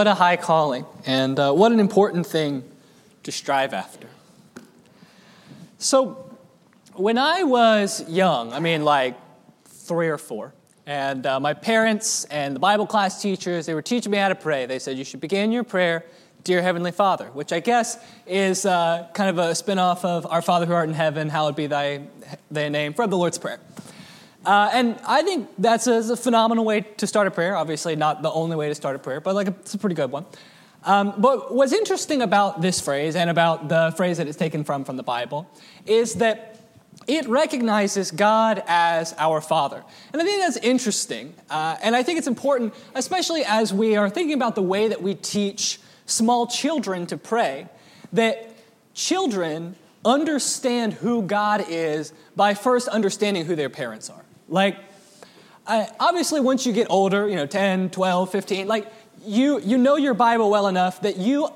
What a high calling, and uh, what an important thing to strive after. So, when I was young, I mean, like three or four, and uh, my parents and the Bible class teachers, they were teaching me how to pray. They said, You should begin your prayer, Dear Heavenly Father, which I guess is uh, kind of a spin off of Our Father who art in heaven, hallowed be thy, thy name, from the Lord's Prayer. Uh, and I think that's a, a, phenomenal way to start a prayer. Obviously, not the only way to start a prayer, but like a, it's a pretty good one. Um, but what's interesting about this phrase and about the phrase that it's taken from from the Bible is that it recognizes God as our Father. And I think that's interesting. Uh, and I think it's important, especially as we are thinking about the way that we teach small children to pray, that children understand who God is by first understanding who their parents are. Like, I, obviously, once you get older, you know, 10, 12, 15, like, you, you know your Bible well enough that you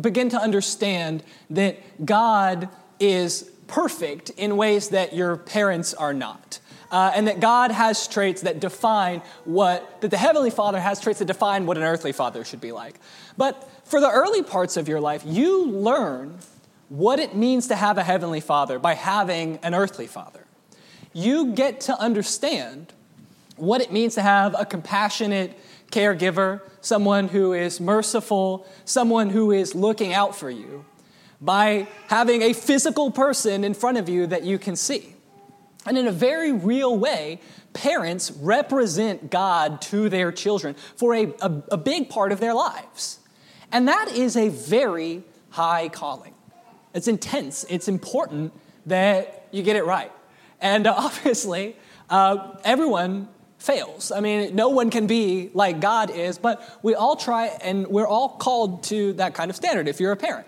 begin to understand that God is perfect in ways that your parents are not. Uh, and that God has traits that define what, that the Heavenly Father has traits that define what an earthly father should be like. But for the early parts of your life, you learn what it means to have a Heavenly Father by having an earthly father you get to understand what it means to have a compassionate caregiver, someone who is merciful, someone who is looking out for you, by having a physical person in front of you that you can see. And in a very real way, parents represent God to their children for a, a, a big part of their lives. And that is a very high calling. It's intense, it's important that you get it right. And uh, obviously, uh, everyone fails. I mean, no one can be like God is, but we all try and we're all called to that kind of standard if you're a parent.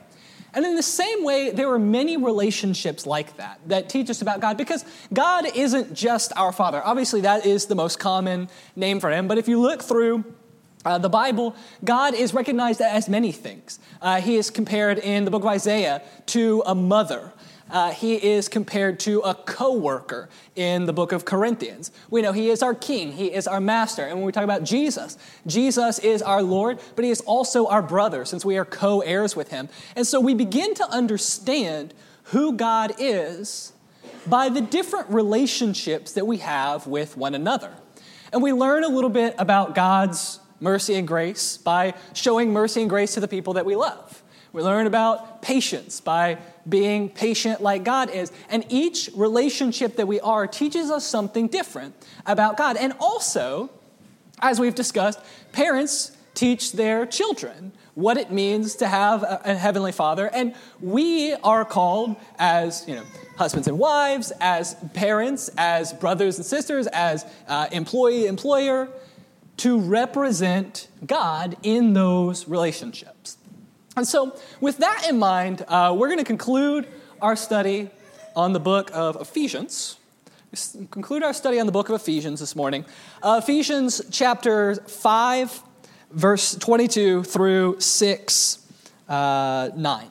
And in the same way, there are many relationships like that that teach us about God because God isn't just our Father. Obviously, that is the most common name for Him, but if you look through uh, the Bible, God is recognized as many things. Uh, he is compared in the book of Isaiah to a mother uh, he is compared to a co worker in the book of Corinthians. We know he is our king, he is our master. And when we talk about Jesus, Jesus is our Lord, but he is also our brother since we are co heirs with him. And so we begin to understand who God is by the different relationships that we have with one another. And we learn a little bit about God's mercy and grace by showing mercy and grace to the people that we love. We learn about patience by being patient like God is. And each relationship that we are teaches us something different about God. And also, as we've discussed, parents teach their children what it means to have a, heavenly father and we are called as you know husbands and wives as parents as brothers and sisters as uh, employee employer to represent god in those relationships and so, with that in mind, uh, we're going to conclude our study on the book of Ephesians. Conclude our study on the book of Ephesians this morning. Uh, Ephesians chapter 5, verse 22 through 6, uh, 9.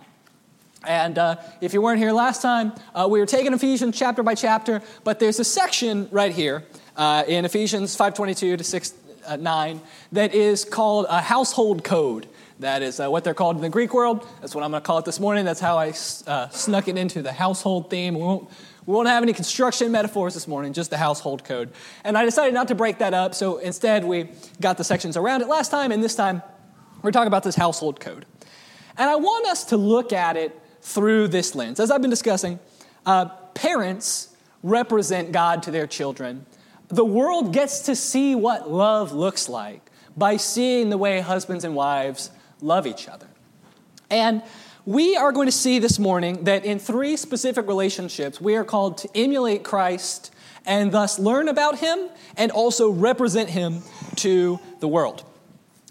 And uh, if you weren't here last time, uh, we were taking Ephesians chapter by chapter, but there's a section right here uh, in Ephesians 5:22 to 6, uh, 9 that is called a household code. That is uh, what they're called in the Greek world. That's what I'm going to call it this morning. That's how I uh, snuck it into the household theme. We won't, we won't have any construction metaphors this morning, just the household code. And I decided not to break that up, so instead we got the sections around it last time, and this time we're talking about this household code. And I want us to look at it through this lens. As I've been discussing, uh, parents represent God to their children. The world gets to see what love looks like by seeing the way husbands and wives love each other. And we are going to see this morning that in three specific relationships, we are called to emulate Christ and thus learn about him and also represent him to the world.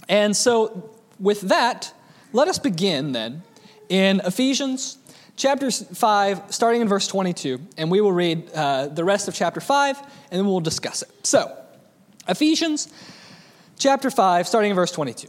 And so, with that, let us begin then in Ephesians chapter 5, starting in verse 22, and we will read uh, the rest of chapter 5 and then we'll discuss it. So, Ephesians chapter 5, starting in verse 22.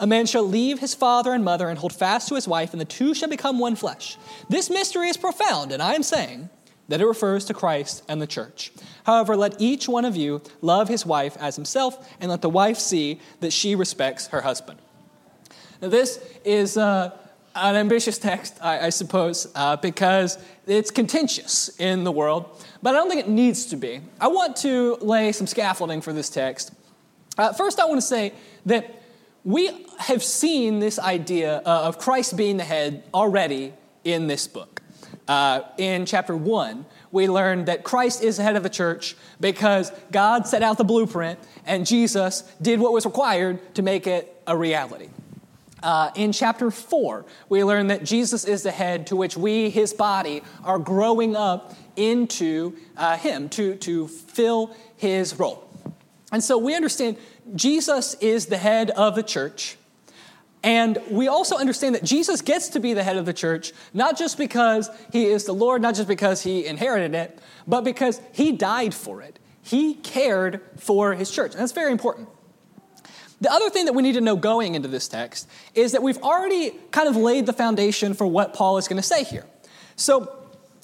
a man shall leave his father and mother and hold fast to his wife, and the two shall become one flesh. This mystery is profound, and I am saying that it refers to Christ and the church. However, let each one of you love his wife as himself, and let the wife see that she respects her husband. Now, this is uh, an ambitious text, I, I suppose, uh, because it's contentious in the world, but I don't think it needs to be. I want to lay some scaffolding for this text. Uh, first, I want to say that we have seen this idea uh, of Christ being the head already in this book. Uh, in chapter 1, we learned that Christ is the head of the church because God set out the blueprint and Jesus did what was required to make it a reality. Uh, in chapter 4, we learn that Jesus is the head to which we, his body, are growing up into uh, him to, to fill his role. And so we understand Jesus is the head of the church. And we also understand that Jesus gets to be the head of the church, not just because he is the Lord, not just because he inherited it, but because he died for it. He cared for his church. And that's very important. The other thing that we need to know going into this text is that we've already kind of laid the foundation for what Paul is going to say here. So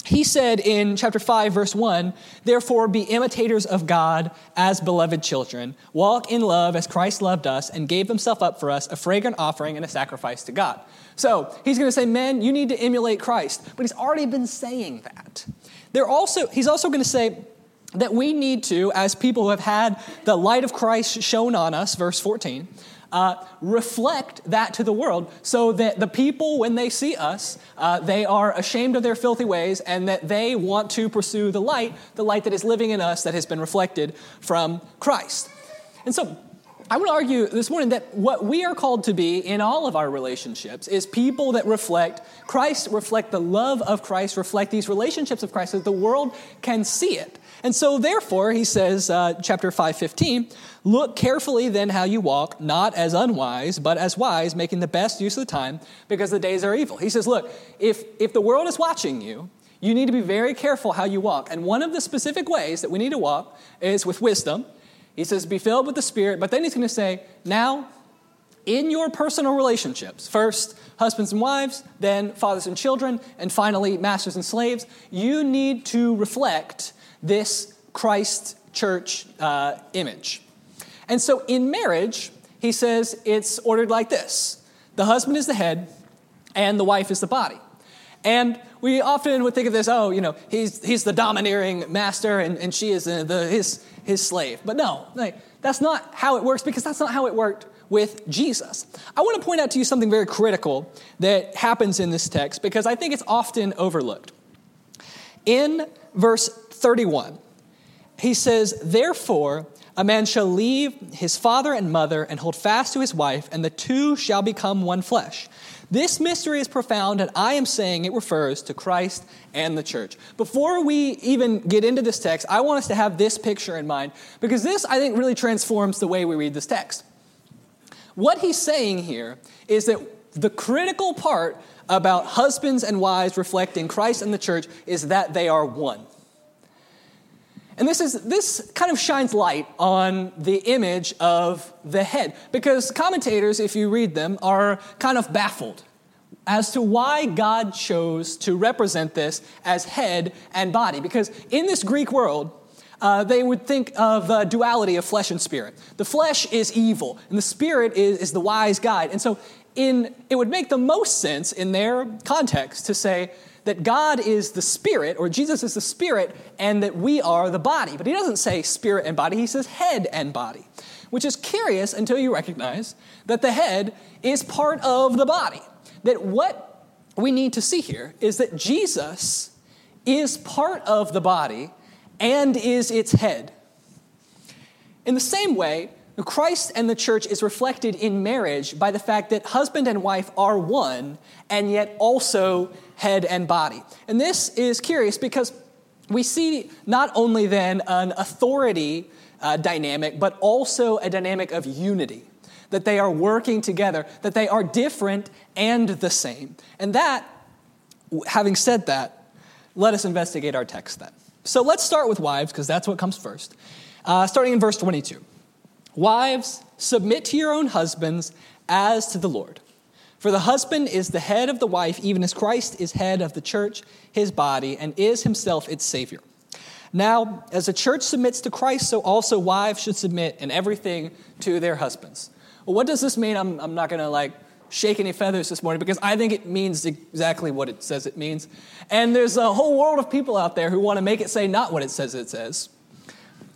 he said in chapter 5, verse 1, Therefore be imitators of God as beloved children, walk in love as Christ loved us and gave himself up for us, a fragrant offering and a sacrifice to God. So he's going to say, Men, you need to emulate Christ. But he's already been saying that. They're also, he's also going to say, that we need to, as people who have had the light of Christ shown on us, verse 14, uh, reflect that to the world so that the people, when they see us, uh, they are ashamed of their filthy ways and that they want to pursue the light, the light that is living in us that has been reflected from Christ. And so, I to argue this morning that what we are called to be in all of our relationships is people that reflect Christ, reflect the love of Christ, reflect these relationships of Christ so that the world can see it. And so, therefore, he says, uh, chapter 515, look carefully then how you walk, not as unwise, but as wise, making the best use of the time, because the days are evil. He says, look, if, if the world is watching you, you need to be very careful how you walk. And one of the specific ways that we need to walk is with wisdom. He says, be filled with the Spirit, but then he's going to say, now, in your personal relationships, first husbands and wives, then fathers and children, and finally masters and slaves, you need to reflect this Christ church uh, image. And so in marriage, he says it's ordered like this the husband is the head, and the wife is the body. And we often would think of this, oh, you know, he's, he's the domineering master and, and she is the, the, his, his slave. But no, like, that's not how it works because that's not how it worked with Jesus. I want to point out to you something very critical that happens in this text because I think it's often overlooked. In verse 31. He says, Therefore, a man shall leave his father and mother and hold fast to his wife, and the two shall become one flesh. This mystery is profound, and I am saying it refers to Christ and the church. Before we even get into this text, I want us to have this picture in mind because this, I think, really transforms the way we read this text. What he's saying here is that the critical part about husbands and wives reflecting Christ and the church is that they are one. And this, is, this kind of shines light on the image of the head, because commentators, if you read them, are kind of baffled as to why God chose to represent this as head and body. Because in this Greek world, uh, they would think of the duality of flesh and spirit. The flesh is evil, and the spirit is, is the wise guide. And so, in, it would make the most sense in their context to say that God is the spirit, or Jesus is the spirit, and that we are the body. But he doesn't say spirit and body, he says head and body, which is curious until you recognize that the head is part of the body. that what we need to see here is that Jesus is part of the body and is its head. In the same way, Christ and the church is reflected in marriage by the fact that husband and wife are one and yet also head and body. And this is curious because we see not only then an authority uh, dynamic, but also a dynamic of unity. That they are working together, that they are different and the same. And that, having said that, let us investigate our text then. So let's start with wives, because that's what comes first. Uh, starting in verse 22. Wives, submit to your own husbands as to the Lord. For the husband is the head of the wife, even as Christ is head of the church, his body, and is himself its Savior. Now, as the church submits to Christ, so also wives should submit in everything to their husbands. Well, what does this mean? I'm, I'm not going to like shake any feathers this morning because I think it means exactly what it says it means. And there's a whole world of people out there who want to make it say not what it says it says.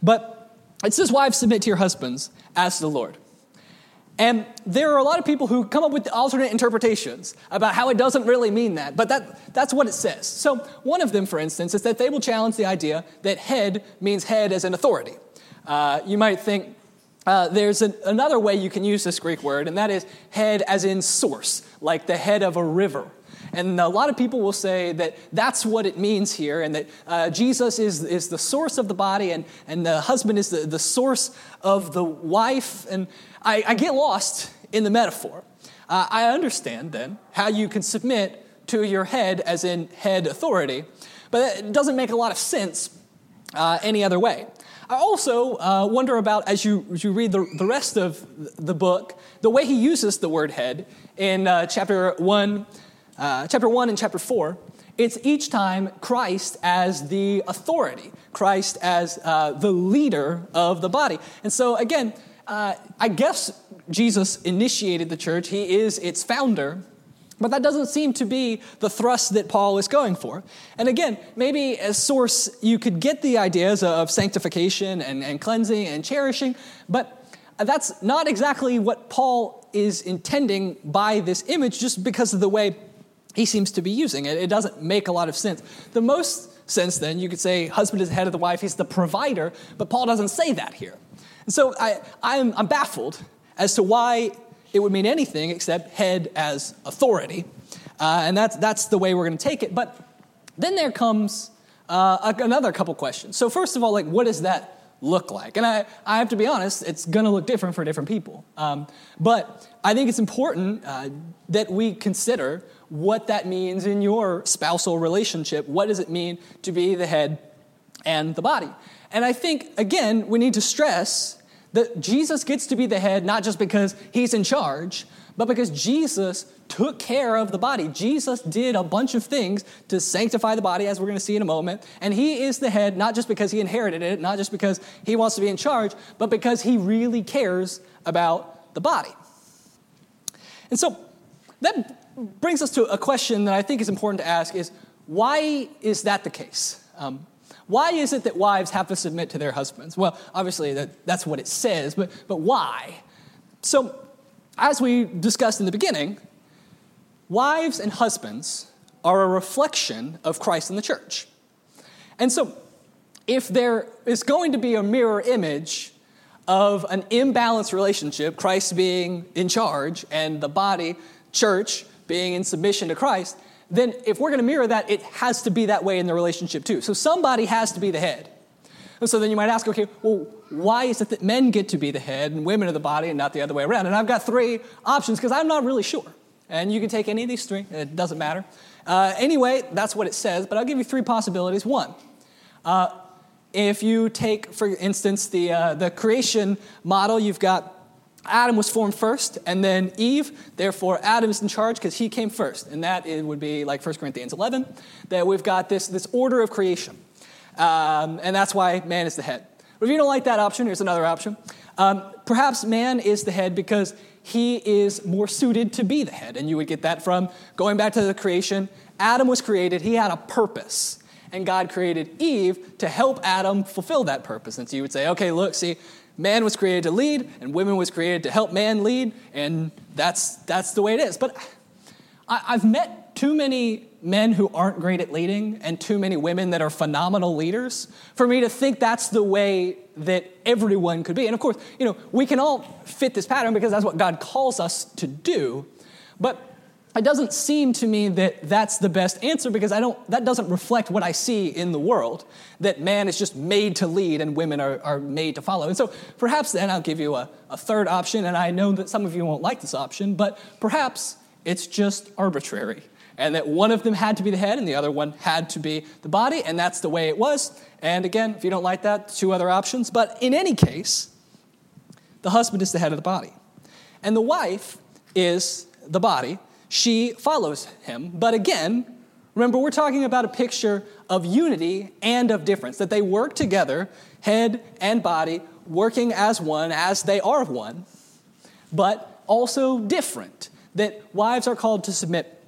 But it says, Wives, submit to your husbands as the Lord. And there are a lot of people who come up with alternate interpretations about how it doesn't really mean that, but that, that's what it says. So, one of them, for instance, is that they will challenge the idea that head means head as an authority. Uh, you might think uh, there's an, another way you can use this Greek word, and that is head as in source, like the head of a river. And a lot of people will say that that's what it means here, and that uh, Jesus is, is the source of the body, and, and the husband is the, the source of the wife. And I, I get lost in the metaphor. Uh, I understand then how you can submit to your head as in head authority, but it doesn't make a lot of sense uh, any other way. I also uh, wonder about, as you, as you read the, the rest of the book, the way he uses the word head in uh, chapter 1, uh, chapter 1 and chapter 4. It's each time Christ as the authority, Christ as uh, the leader of the body. And so, again, uh, I guess Jesus initiated the church, he is its founder. But that doesn't seem to be the thrust that Paul is going for. And again, maybe as source, you could get the ideas of sanctification and, and cleansing and cherishing, but that's not exactly what Paul is intending by this image just because of the way he seems to be using it. It doesn't make a lot of sense. The most sense, then, you could say husband is head of the wife, he's the provider, but Paul doesn't say that here. And so I, I'm, I'm baffled as to why it would mean anything except head as authority. Uh, and that's, that's the way we're going to take it. But then there comes uh, another couple questions. So, first of all, like, what does that look like? And I, I have to be honest, it's going to look different for different people. Um, but I think it's important uh, that we consider what that means in your spousal relationship. What does it mean to be the head and the body? And I think, again, we need to stress that Jesus gets to be the head not just because he's in charge, but because Jesus took care of the body. Jesus did a bunch of things to sanctify the body, as we're going to see in a moment. And he is the head not just because he inherited it, not just because he wants to be in charge, but because he really cares about the body. And so that brings us to a question that I think is important to ask is why is that the case? Um, why is it that wives have to submit to their husbands? Well, obviously, that, that's what it says, but, but why? So, as we discussed in the beginning, wives and husbands are a reflection of Christ and the church. And so, if there is going to be a mirror image of an imbalanced relationship, Christ being in charge and the body, church, being in submission to Christ, then if we're going to mirror that, it has to be that way in the relationship too. So somebody has to be the head. And so then you might ask, okay, well, why is it that men get to be the head and women are the body and not the other way around? And I've got three options because I'm not really sure. And you can take any of these three, it doesn't matter. Uh, anyway, that's what it says, but I'll give you three possibilities. One, uh, if you take, for instance, the, uh, the creation model, you've got Adam was formed first, and then Eve. Therefore, Adam is in charge because he came first. And that would be like 1 Corinthians 11, that we've got this, this order of creation. Um, and that's why man is the head. But if you don't like that option, here's another option. Um, perhaps man is the head because he is more suited to be the head. And you would get that from going back to the creation. Adam was created, he had a purpose. And God created Eve to help Adam fulfill that purpose. And so you would say, okay, look, see, man was created to lead and women was created to help man lead and that's that's the way it is but I, I've met too many men who aren't great at leading and too many women that are phenomenal leaders for me to think that's the way that everyone could be. And of course, you know, we can all fit this pattern because that's what God calls us to do. But it doesn't seem to me that that's the best answer because I don't, that doesn't reflect what I see in the world, that man is just made to lead and women are, are made to follow. And so perhaps then I'll give you a, a third option, and I know that some of you won't like this option, but perhaps it's just arbitrary and that one of them had to be the head and the other one had to be the body, and that's the way it was. And again, if you don't like that, two other options. But in any case, the husband is the head of the body, and the wife is the body. She follows him. But again, remember, we're talking about a picture of unity and of difference, that they work together, head and body, working as one, as they are one, but also different. That wives are called to submit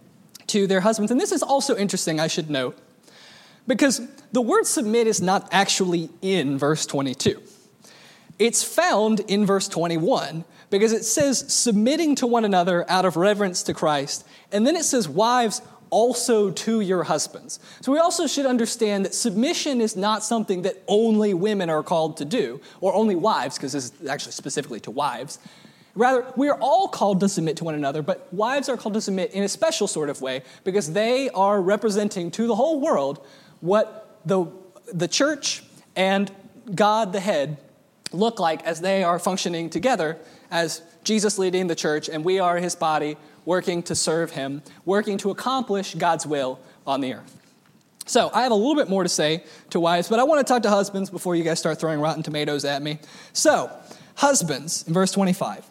to their husbands. And this is also interesting, I should note, because the word submit is not actually in verse 22. It's found in verse 21 because it says submitting to one another out of reverence to Christ. And then it says, wives, also to your husbands. So we also should understand that submission is not something that only women are called to do, or only wives, because this is actually specifically to wives. Rather, we are all called to submit to one another, but wives are called to submit in a special sort of way because they are representing to the whole world what the, the church and God the head look like as they are functioning together as Jesus leading the church and we are his body working to serve him, working to accomplish God's will on the earth. So, I have a little bit more to say to wives, but I want to talk to husbands before you guys start throwing rotten tomatoes at me. So, husbands, in verse 25.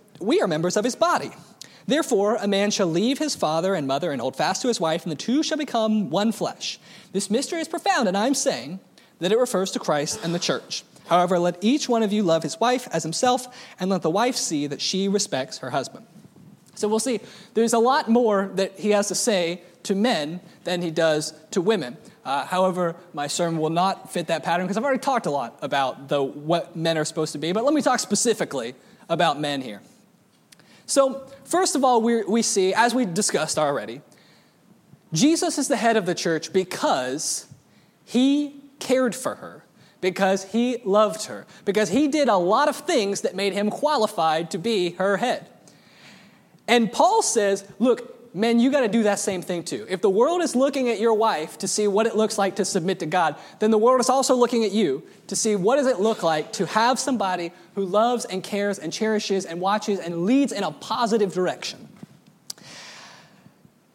we are members of his body. Therefore, a man shall leave his father and mother and hold fast to his wife, and the two shall become one flesh. This mystery is profound, and I'm saying that it refers to Christ and the church. However, let each one of you love his wife as himself, and let the wife see that she respects her husband. So we'll see, there's a lot more that he has to say to men than he does to women. Uh, however, my sermon will not fit that pattern because I've already talked a lot about the, what men are supposed to be, but let me talk specifically about men here. So, first of all, we, we see, as we discussed already, Jesus is the head of the church because he cared for her, because he loved her, because he did a lot of things that made him qualified to be her head. And Paul says, look, men, you got to do that same thing too. If the world is looking at your wife to see what it looks like to submit to God, then the world is also looking at you to see what does it look like to have somebody who loves and cares and cherishes and watches and leads in a positive direction.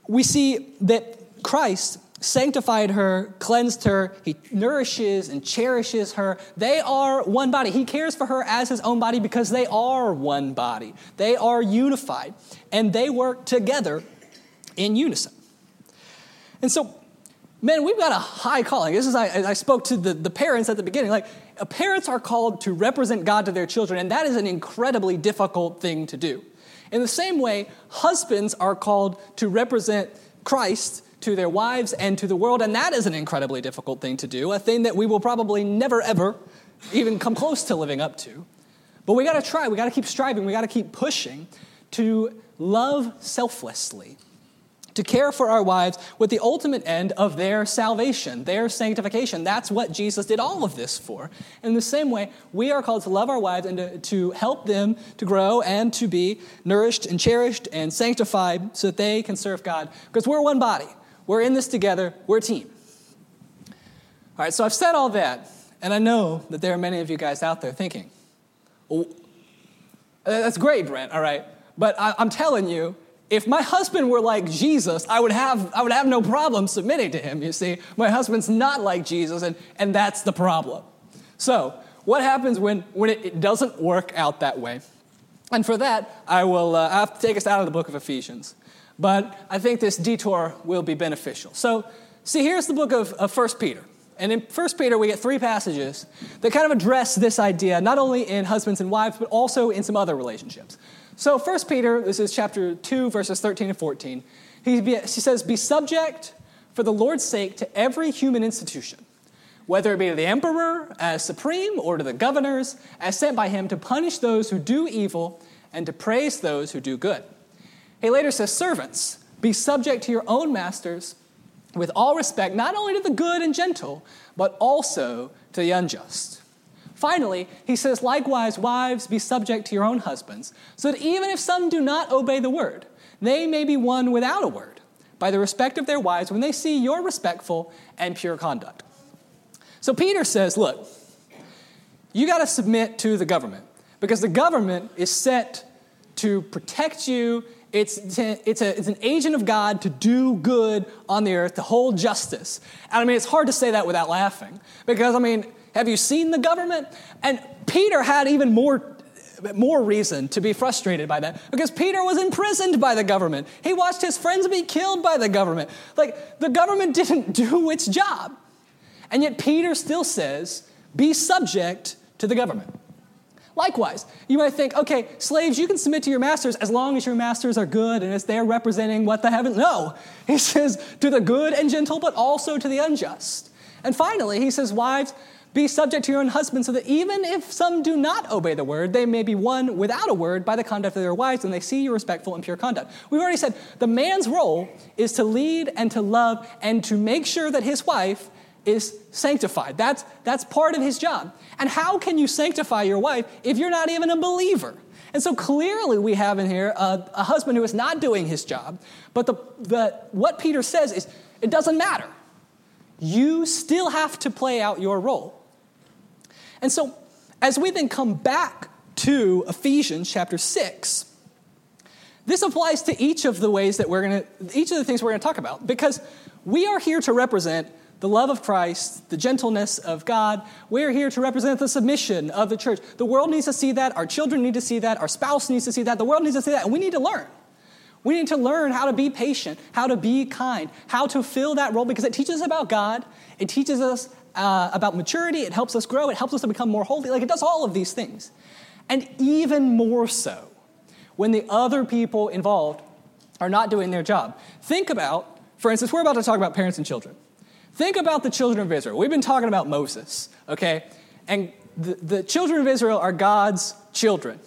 We see that Christ sanctified her, cleansed her, he nourishes and cherishes her. They are one body. He cares for her as his own body because they are one body. They are unified and they work together in unison. And so, men, we've got a high calling. This is, I, I spoke to the, the parents at the beginning. Like, parents are called to represent God to their children, and that is an incredibly difficult thing to do. In the same way, husbands are called to represent Christ to their wives and to the world, and that is an incredibly difficult thing to do, a thing that we will probably never, ever even come close to living up to. But we gotta try, we gotta keep striving, we gotta keep pushing to love selflessly to care for our wives with the ultimate end of their salvation, their sanctification. That's what Jesus did all of this for. In the same way, we are called to love our wives and to, to help them to grow and to be nourished and cherished and sanctified so that they can serve God. Because we're one body, we're in this together, we're a team. All right, so I've said all that, and I know that there are many of you guys out there thinking, oh, well, that's great, Brent, all right, but I, I'm telling you, if my husband were like Jesus, I would have, I would have no problem submitting to him, you see. My husband's not like Jesus, and, and that's the problem. So, what happens when, when it, it doesn't work out that way? And for that, I will uh, I have to take us out of the book of Ephesians. but I think this detour will be beneficial. So, see, here's the book of, of 1 Peter. And in 1 Peter, we get three passages that kind of address this idea, not only in husbands and wives, but also in some other relationships. So, 1 Peter, this is chapter 2, verses 13 and 14. He, he says, Be subject for the Lord's sake to every human institution, whether it be to the emperor as supreme or to the governors as sent by him to punish those who do evil and to praise those who do good. He later says, Servants, be subject to your own masters with all respect, not only to the good and gentle, but also to the unjust. Finally, he says, Likewise, wives, be subject to your own husbands, so that even if some do not obey the word, they may be won without a word by the respect of their wives when they see your respectful and pure conduct. So Peter says, Look, you got to submit to the government because the government is set to protect you it's, it's, a, it's an agent of God to do good on the earth, to hold justice. And I mean, it's hard to say that without laughing. Because, I mean, have you seen the government? And Peter had even more, more reason to be frustrated by that because Peter was imprisoned by the government. He watched his friends be killed by the government. Like, the government didn't do its job. And yet, Peter still says, be subject to the government. Likewise, you might think, okay, slaves, you can submit to your masters as long as your masters are good and as they're representing what the heaven. No, he says to the good and gentle, but also to the unjust. And finally, he says, wives, be subject to your own husbands, so that even if some do not obey the word, they may be won without a word by the conduct of their wives when they see your respectful and pure conduct. We've already said the man's role is to lead and to love and to make sure that his wife is sanctified. That's, that's part of his job. And how can you sanctify your wife if you're not even a believer? And so clearly, we have in here a, a husband who is not doing his job. But the, the, what Peter says is it doesn't matter. You still have to play out your role. And so, as we then come back to Ephesians chapter 6, this applies to each of the ways that we're going to, each of the things we're going to talk about, because we are here to represent the love of Christ, the gentleness of God. We're here to represent the submission of the church. The world needs to see that. Our children need to see that. Our spouse needs to see that. The world needs to see that. And we need to learn. We need to learn how to be patient, how to be kind, how to fill that role because it teaches us about God. It teaches us uh, about maturity. It helps us grow. It helps us to become more holy. Like it does all of these things. And even more so when the other people involved are not doing their job. Think about, for instance, we're about to talk about parents and children. Think about the children of Israel. We've been talking about Moses, okay? And the, the children of Israel are God's children.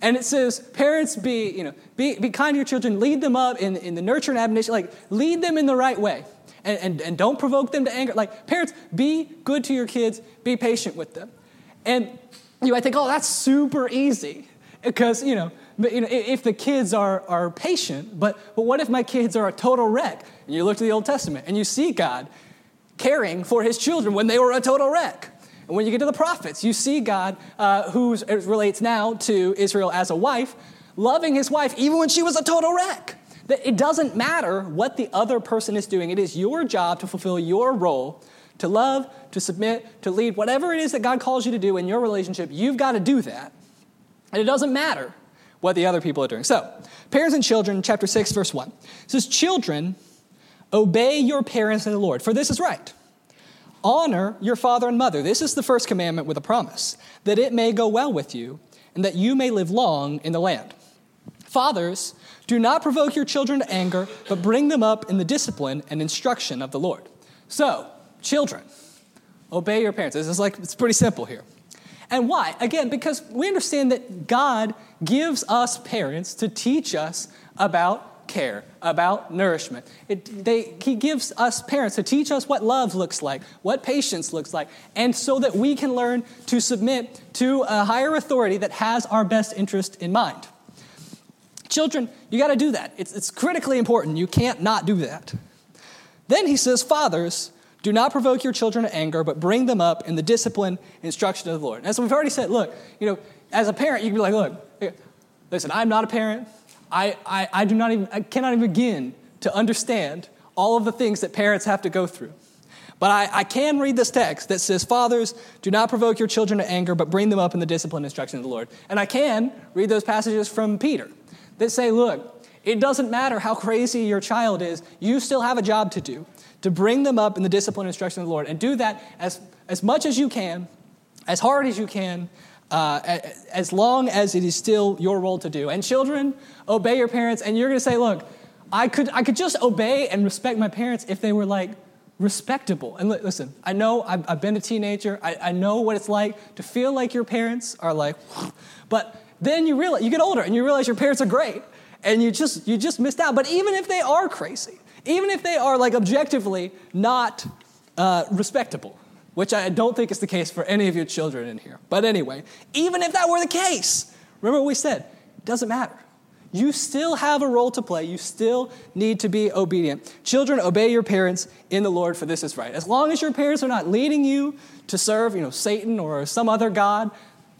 And it says, parents, be, you know, be, be kind to your children, lead them up in, in the nurture and admonition, like lead them in the right way. And, and, and don't provoke them to anger. Like, parents, be good to your kids, be patient with them. And you might think, oh, that's super easy. Because, you know, you know, if the kids are, are patient, but, but what if my kids are a total wreck? And you look to the Old Testament and you see God caring for his children when they were a total wreck. And when you get to the prophets, you see God, uh, who relates now to Israel as a wife, loving his wife even when she was a total wreck. That it doesn't matter what the other person is doing, it is your job to fulfill your role to love, to submit, to lead, whatever it is that God calls you to do in your relationship, you've got to do that. And it doesn't matter what the other people are doing. So, parents and children, chapter 6, verse 1 says, Children, obey your parents in the Lord, for this is right. Honor your father and mother. This is the first commandment with a promise, that it may go well with you, and that you may live long in the land. Fathers, do not provoke your children to anger, but bring them up in the discipline and instruction of the Lord. So, children, obey your parents. This is like, it's pretty simple here. And why? Again, because we understand that God gives us parents to teach us about care, about nourishment. It, they, he gives us parents to teach us what love looks like, what patience looks like, and so that we can learn to submit to a higher authority that has our best interest in mind. Children, you got to do that. It's, it's critically important. You can't not do that. Then he says, Fathers, do not provoke your children to anger, but bring them up in the discipline and instruction of the Lord. And as we've already said, look, you know, as a parent, you can be like, look, listen, I'm not a parent. I, I, I do not even, I cannot even begin to understand all of the things that parents have to go through. But I, I can read this text that says, Fathers, do not provoke your children to anger, but bring them up in the discipline and instruction of the Lord. And I can read those passages from Peter that say, look, It doesn't matter how crazy your child is, you still have a job to do to bring them up in the discipline and instruction of the Lord. And do that as, as much as you can, as hard as you can, uh, as long as it is still your role to do. And children, obey your parents. And you're going to say, look, I could, I could just obey and respect my parents if they were like respectable. And listen, I know I've, I've been a teenager. I, I know what it's like to feel like your parents are like, but then you realize you get older and you realize your parents are great and you just you just missed out. But even if they are crazy, even if they are like objectively not uh, respectable, which I don't think is the case for any of your children in here. But anyway, even if that were the case, remember what we said, it doesn't matter. You still have a role to play. You still need to be obedient. Children, obey your parents in the Lord, for this is right. As long as your parents are not leading you to serve, you know, Satan or some other God,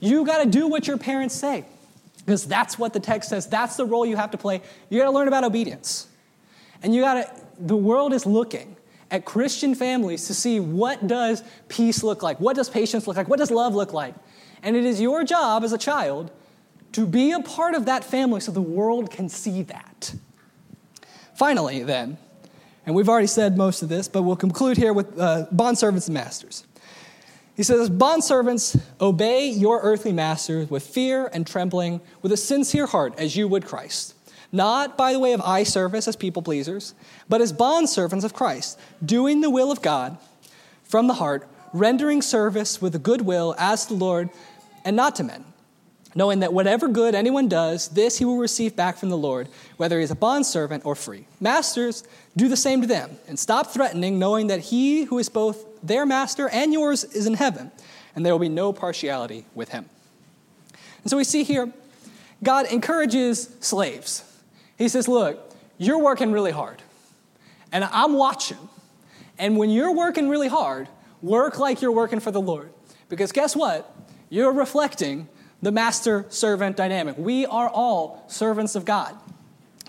you got to do what your parents say. Because that's what the text says. That's the role you have to play. You got to learn about obedience. And you got to the world is looking at Christian families to see what does peace look like? What does patience look like? What does love look like? And it is your job as a child to be a part of that family so the world can see that. Finally, then, and we've already said most of this, but we'll conclude here with uh, bondservants and masters. He says, Bondservants, obey your earthly masters with fear and trembling, with a sincere heart, as you would Christ. Not by the way of eye service as people pleasers, but as bondservants of Christ, doing the will of God from the heart, rendering service with a good will as the Lord and not to men knowing that whatever good anyone does, this he will receive back from the Lord, whether he is a bondservant or free. Masters, do the same to them, and stop threatening, knowing that he who is both their master and yours is in heaven, and there will be no partiality with him. And so we see here, God encourages slaves. He says, Look, you're working really hard, and I'm watching. And when you're working really hard, work like you're working for the Lord. Because guess what? You're reflecting the master servant dynamic. We are all servants of God.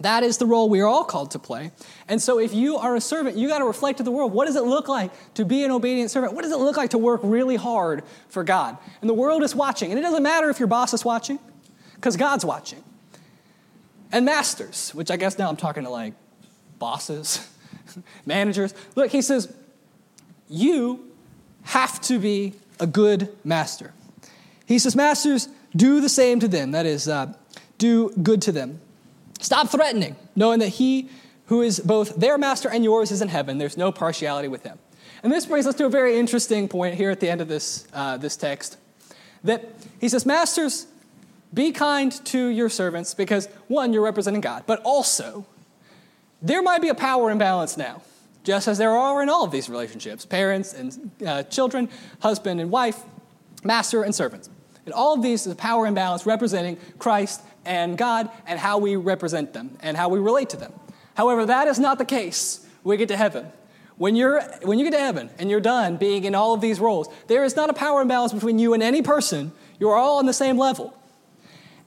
That is the role we are all called to play. And so, if you are a servant, you got to reflect to the world what does it look like to be an obedient servant? What does it look like to work really hard for God? And the world is watching. And it doesn't matter if your boss is watching, because God's watching. And masters, which I guess now I'm talking to like bosses, managers. Look, he says, you have to be a good master. He says, Masters, do the same to them. That is, uh, do good to them. Stop threatening, knowing that he who is both their master and yours is in heaven. There's no partiality with him. And this brings us to a very interesting point here at the end of this, uh, this text. That he says, Masters, be kind to your servants because, one, you're representing God, but also, there might be a power imbalance now, just as there are in all of these relationships parents and uh, children, husband and wife, master and servants. And all of these is a power imbalance representing Christ and God and how we represent them and how we relate to them. However, that is not the case when we get to heaven. When, you're, when you get to heaven and you're done being in all of these roles, there is not a power imbalance between you and any person. You're all on the same level.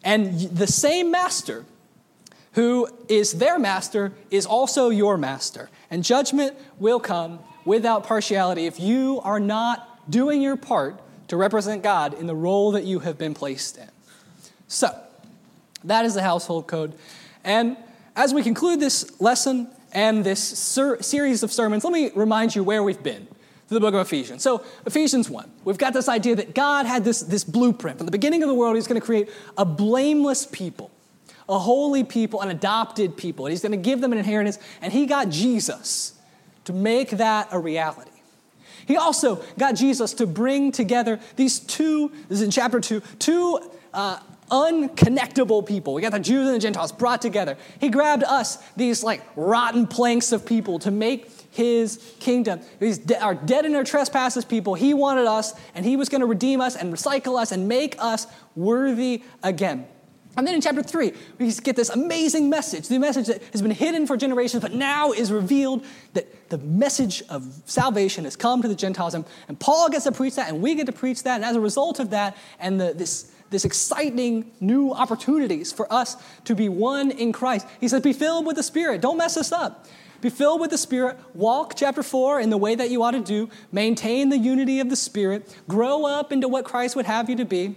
And the same master who is their master is also your master. And judgment will come without partiality if you are not doing your part to represent God in the role that you have been placed in. So, that is the household code. And as we conclude this lesson and this ser- series of sermons, let me remind you where we've been through the book of Ephesians. So, Ephesians 1, we've got this idea that God had this, this blueprint. From the beginning of the world, He's going to create a blameless people, a holy people, an adopted people. And He's going to give them an inheritance. And He got Jesus to make that a reality. He also got Jesus to bring together these two, this is in chapter 2, two uh, unconnectable people. We got the Jews and the Gentiles brought together. He grabbed us, these like rotten planks of people, to make his kingdom. These de- are dead in our trespasses people. He wanted us, and he was going to redeem us and recycle us and make us worthy again. And then in chapter 3, we get this amazing message, the message that has been hidden for generations, but now is revealed that the message of salvation has come to the Gentiles. And, and Paul gets to preach that, and we get to preach that. And as a result of that, and the, this, this exciting new opportunities for us to be one in Christ, he says, Be filled with the Spirit. Don't mess this up. Be filled with the Spirit. Walk, chapter 4, in the way that you ought to do. Maintain the unity of the Spirit. Grow up into what Christ would have you to be.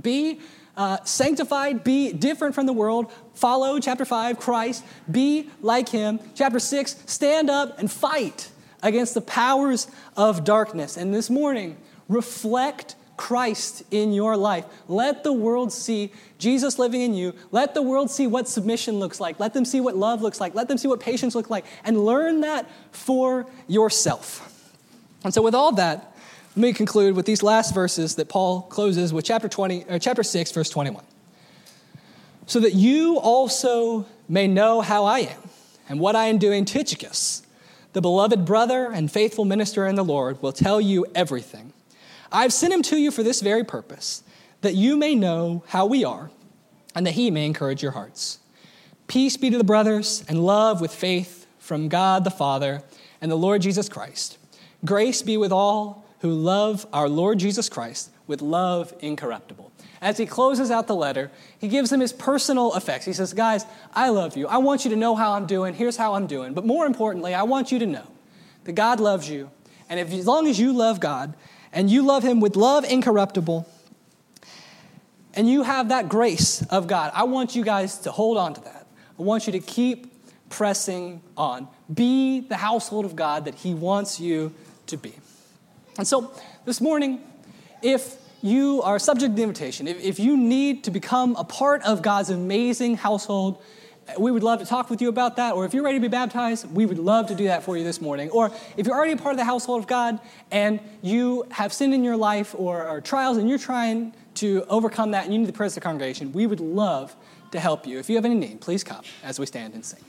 Be Uh, sanctified, be different from the world. Follow, chapter 5, Christ. Be like him. Chapter 6, stand up and fight against the powers of darkness. And this morning, reflect Christ in your life. Let the world see Jesus living in you. Let the world see what submission looks like. Let them see what love looks like. Let them see what patience looks like. And learn that for yourself. And so, with all that, let me conclude with these last verses that Paul closes with chapter, 20, or chapter 6, verse 21. So that you also may know how I am and what I am doing, Tychicus, the beloved brother and faithful minister in the Lord, will tell you everything. I've sent him to you for this very purpose, that you may know how we are, and that he may encourage your hearts. Peace be to the brothers, and love with faith from God the Father and the Lord Jesus Christ. Grace be with all who love our Lord Jesus Christ with love incorruptible. As he closes out the letter, he gives them his personal effects. He says, Guys, I love you. I want you to know how I'm doing. Here's how I'm doing. But more importantly, I want you to know that God loves you. And if, as long as you love God and you love him with love incorruptible, and you have that grace of God, I want you guys to hold on to that. I want you to keep pressing on. Be the household of God that he wants you to be. And so this morning, if you are subject to the invitation, if, if you need to become a part of God's amazing household, we would love to talk with you about that. Or if you're ready to be baptized, we would love to do that for you this morning. Or if you're already a part of the household of God and you have sin in your life or, or trials and you're trying to overcome that and you need the prayers of the congregation, we would love to help you. If you have any need, please come as we stand and sing.